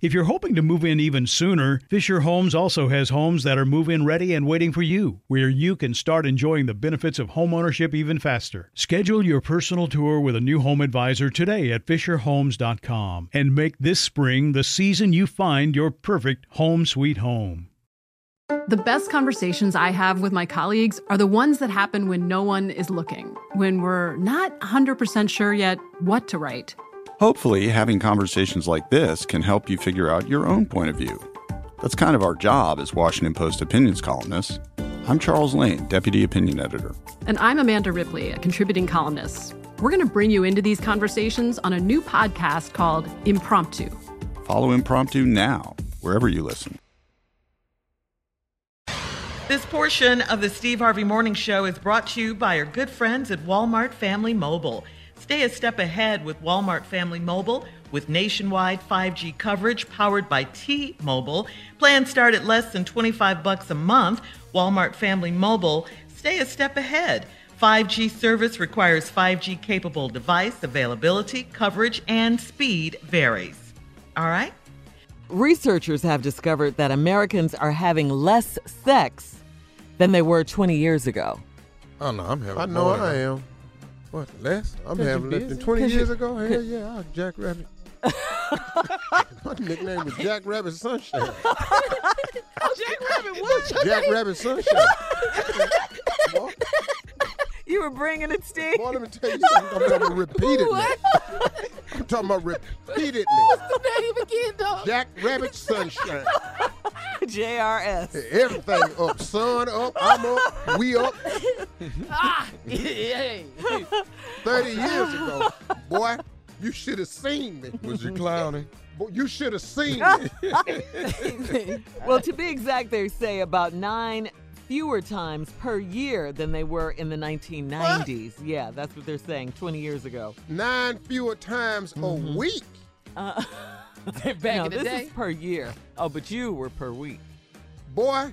If you're hoping to move in even sooner, Fisher Homes also has homes that are move in ready and waiting for you, where you can start enjoying the benefits of homeownership even faster. Schedule your personal tour with a new home advisor today at FisherHomes.com and make this spring the season you find your perfect home sweet home. The best conversations I have with my colleagues are the ones that happen when no one is looking, when we're not 100% sure yet what to write. Hopefully, having conversations like this can help you figure out your own point of view. That's kind of our job as Washington Post opinions columnists. I'm Charles Lane, Deputy Opinion Editor. And I'm Amanda Ripley, a contributing columnist. We're going to bring you into these conversations on a new podcast called Impromptu. Follow Impromptu now, wherever you listen. This portion of the Steve Harvey Morning Show is brought to you by our good friends at Walmart Family Mobile. Stay a step ahead with Walmart Family Mobile with nationwide 5G coverage powered by T-Mobile. Plans start at less than 25 bucks a month. Walmart Family Mobile, stay a step ahead. 5G service requires 5G capable device availability, coverage, and speed varies. All right? Researchers have discovered that Americans are having less sex than they were 20 years ago. Oh no, I'm having. I know more I am. What less? I'm having less than busy? 20 'Cause years ago. Hell yeah, I was Jack Rabbit. My nickname was Jack Rabbit Sunshine. Jack Rabbit, what? Jack Rabbit Sunshine. Boy, You were bringing it, Steve. boy, let me tell you something. I'm talking about repeatedly. I'm talking about repeatedly. What's the name again, dog? Jack Rabbit Sunshine. JRS. Everything up. Sun up. I'm up. We up. Ah. Hey, 30 years ago. Boy, you should have seen me. was you clowning? Boy, you should have seen me. Well, to be exact, they say about nine fewer times per year than they were in the 1990s. Yeah, that's what they're saying 20 years ago. Nine fewer times a week. Uh, Back no, in the this day. is per year. Oh, but you were per week. Boy,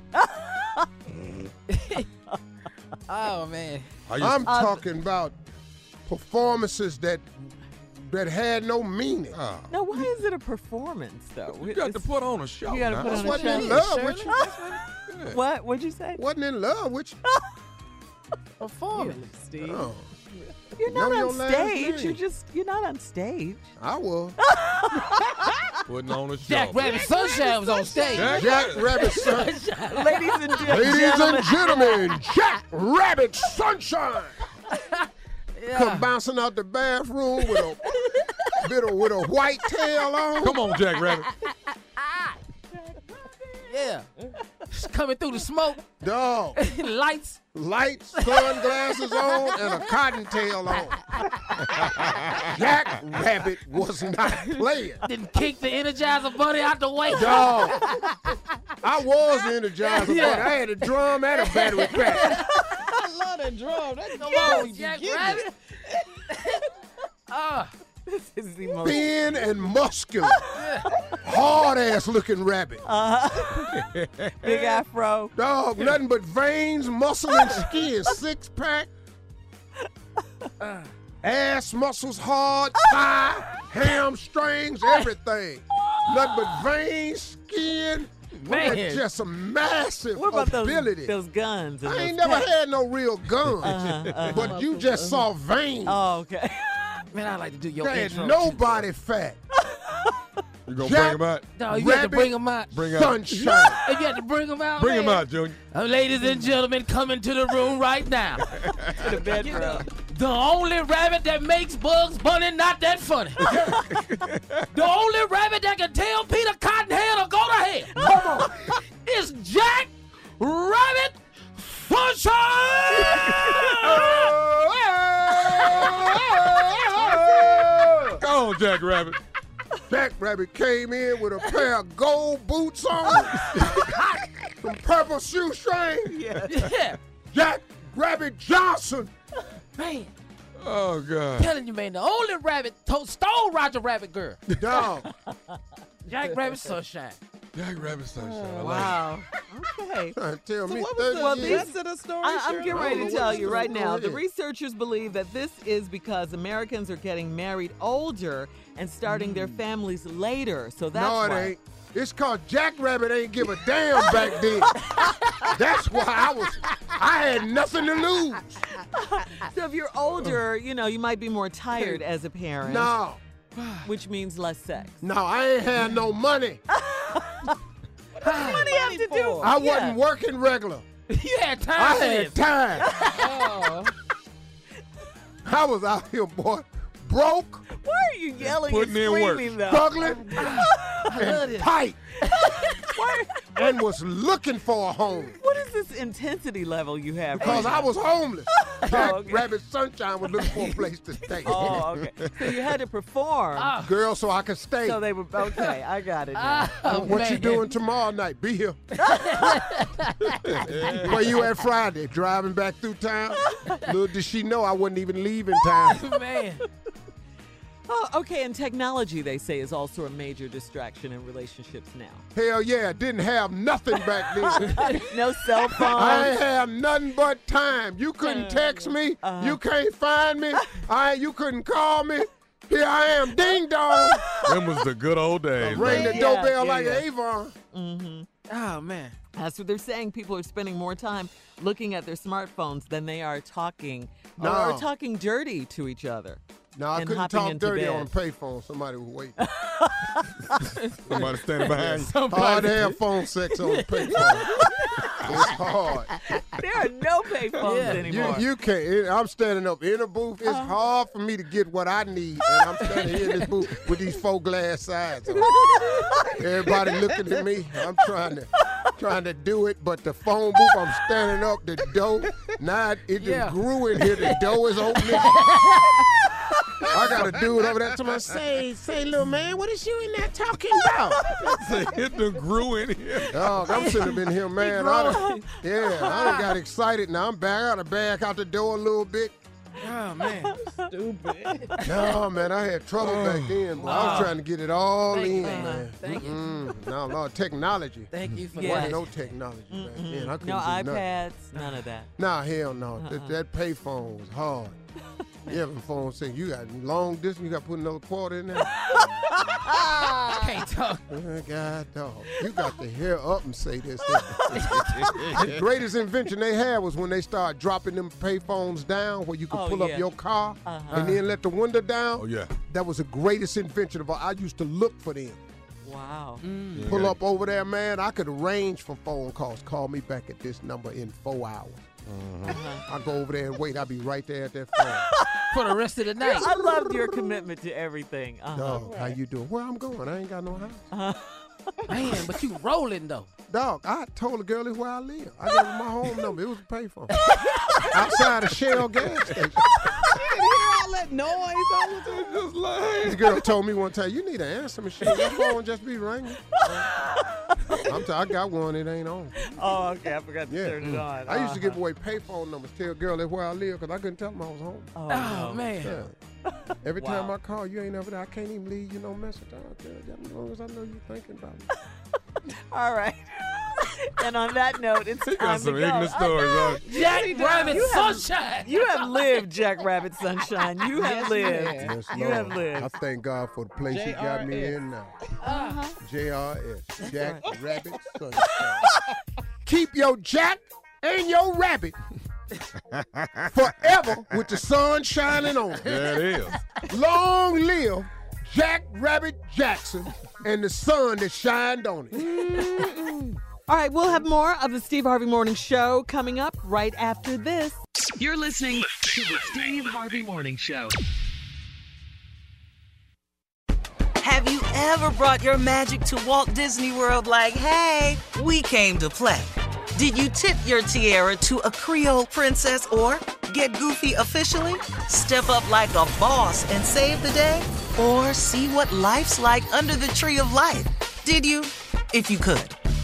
oh man. I used, I'm um, talking about performances that that had no meaning. oh, Now, why is it a performance, though? you got to put on a show. You gotta put on a wasn't in show. love with you. What? What'd you say? Wasn't in love with you. performance. Steve. Oh, You're not your on stage. You're just, you're not on stage. I was. Putting on a show. Jack Rabbit Sunshine was on stage. Jack Jack Rabbit Sunshine. Ladies and gen- Ladies gentlemen. and gentlemen, Jack Rabbit Sunshine. Come bouncing out the bathroom with a bit of with a white tail on. Come on, Jack Rabbit. Yeah. Lights coming through the smoke. Dog. Lights. Lights, sunglasses on, and a cottontail on. Jack Rabbit was not playing. Didn't kick the Energizer Bunny out the way. Dog. I was the Energizer, but Yeah. I had a drum and a battery pack. I love that drum. That's the Come one on, Jack. Rabbit. Ah, This is the most. Thin and muscular. Hard ass looking rabbit. Uh-huh. Big afro. Dog, nothing but veins, muscle, and skin. Six pack. Ass muscles hard, thigh, hamstrings, everything. Nothing but veins, skin. Man. Man. Just a massive What about those, ability. those guns? and I ain't never packs? had no real guns, Uh-huh, uh-huh. but you just saw veins. Oh, okay. Man, I like to do your There ain't intro. nobody fat. You gonna Jack- bring him out? No, you have to bring them out. Bring out. Sunshine. If you have to bring them out, Bring him out, Junior. Uh, ladies and gentlemen, come into the room right now. to the bedroom. The only rabbit that makes Bugs Bunny not that funny. the only rabbit that can tell Peter Cottonhead to go to hell. Come on. It's Jack Rabbit Sunshine. Go on, Jack Rabbit. Jack Rabbit came in with a pair of gold boots on, some purple shoestrings. yeah. Jack Rabbit Johnson. Man, Oh, God. telling you, man, the only rabbit to- stole Roger Rabbit girl. Dog. Jack Rabbit Sunshine. Jack Rabbit Sunshine. I oh, like Wow. Okay. Trying to tell me what was 30 the Well, years. these- rest of the story? I, I'm getting ready don't to tell you right now. The researchers believe that this is because Americans are getting married older and starting their mm. families later. So that's no, it why. ain't. It's cause Jack Rabbit ain't give a damn back then. That's why I was. I had nothing to lose. So if you're older, you know, you might be more tired as a parent. No, Which means less sex. no, I ain't had no money. What do you have to do? I Yeah. wasn't working regular. You had time I had this. time. Oh. I was out here, boy, broke, Why are you yelling Putting and in work. screaming though? struggling, I love and this. tight, and was looking for a home. what is this intensity level you have? Because right I was homeless. Jack okay. Rabbit Sunshine was looking for a place to stay. Oh, okay. So you had to perform. Ah. Girl, so I could stay. So they were okay. I got it. Now. Oh, what you doing tomorrow night? Be here. Where you at Friday? Driving back through town? Little did she know I wasn't even leaving town. Man. Oh, okay. And technology, they say, is also a major distraction in relationships now. Hell yeah, didn't have nothing back then. no cell phone. I ain't have nothing but time. You couldn't text me. You can't find me. I you couldn't call me. Here I am, ding dong. Them was the good old days. Ring the Yeah, doorbell yeah, like yeah. Avon. Mm-hmm. Oh, man. That's what they're saying. People are spending more time looking at their smartphones than they are talking No. or talking dirty to each other. No, I And couldn't talk into dirty bed. on a payphone. Somebody was waiting. Somebody standing behind you. Hard to have phone sex on a payphone. it's hard. There are no payphones Yeah. anymore. You, you can't. it- I'm standing up in a booth. It's Uh-huh. hard for me to get what I need, and I'm standing here in this booth with these four glass sides on. Everybody looking at me. I'm trying to trying to do it, but the phone booth. I'm standing up. The door. Now it, it Yeah. just grew in here. The door is opening. I got to do it over there to my say, say, little man, what is you in there talking about? Say, It done grew in here. Dog, I'm sitting up in here, man. I done, yeah, I done got excited. Now I'm back. I got to back out the door a little bit. Oh, man. Stupid. No, man, I had trouble back oh, then, but I was Oh. trying to get it all Thank you, in, man. man. Thank you. Mm-mm. No, no, technology. Thank you for Yeah. Wasn't that. no technology back then. I couldn't no do nothing. iPads, none of that. Nah, hell no. Uh-uh. That, that payphone was hard. Yeah, the phone saying you got long distance, you got to put another quarter in there. I can't talk. God, dog. You got to hear up and say this. the greatest invention they had was when they started dropping them payphones down where you could Oh, pull yeah. up your car Uh-huh. and then let the window down. Oh, yeah. That was the greatest invention of all. I used to look for them. Wow. Mm. Pull up over there, man. I could arrange for phone calls. Call me back at this number in four hours. Uh-huh. I go over there and wait. I'll be right there at that phone. For the rest of the night. I loved your commitment to everything. Uh-huh. Dog, how you doing? Where I'm going? I ain't got no house. Man, but you rolling though. Dog, I told the girl it's where I live. I gave her my home number. It was a payphone. Outside a Shell gas station. All that noise all the time. Just lying. This girl told me one time, you need an answer machine. Your phone just be ringing. I'm t- I got one, it ain't on. Oh, okay. I forgot to Yeah. turn it on. I used to give Uh-huh. away payphone numbers. Tell a girl that's where I live because I couldn't tell them I was home. Oh, Oh, no. man. Yeah. Every time I call, you ain't ever there. I can't even leave you no message. Oh, girl, just as long as I know you're thinking about me. All right. And on that note, it's He time got to some go. ignorant stories. huh? Jack Rabbit You have- Sunshine. You have lived, Jack Rabbit Sunshine. You have Yes, lived. Yes, You have lived. I thank God for the place He got me JRS. in now. Uh-huh. JRS. Jack Rabbit Sunshine. Keep your Jack and your rabbit forever with the sun shining on. There it is. Long live Jack Rabbit Jackson and the sun that shined on it. All right, we'll have more of the Steve Harvey Morning Show coming up right after this. You're listening to the Steve Harvey Morning Show. Have you ever brought your magic to Walt Disney World like, hey, we came to play? Did you tip your tiara to a Creole princess or get goofy officially? Step up like a boss and save the day? Or see what life's like under the tree of life? Did you? If you could.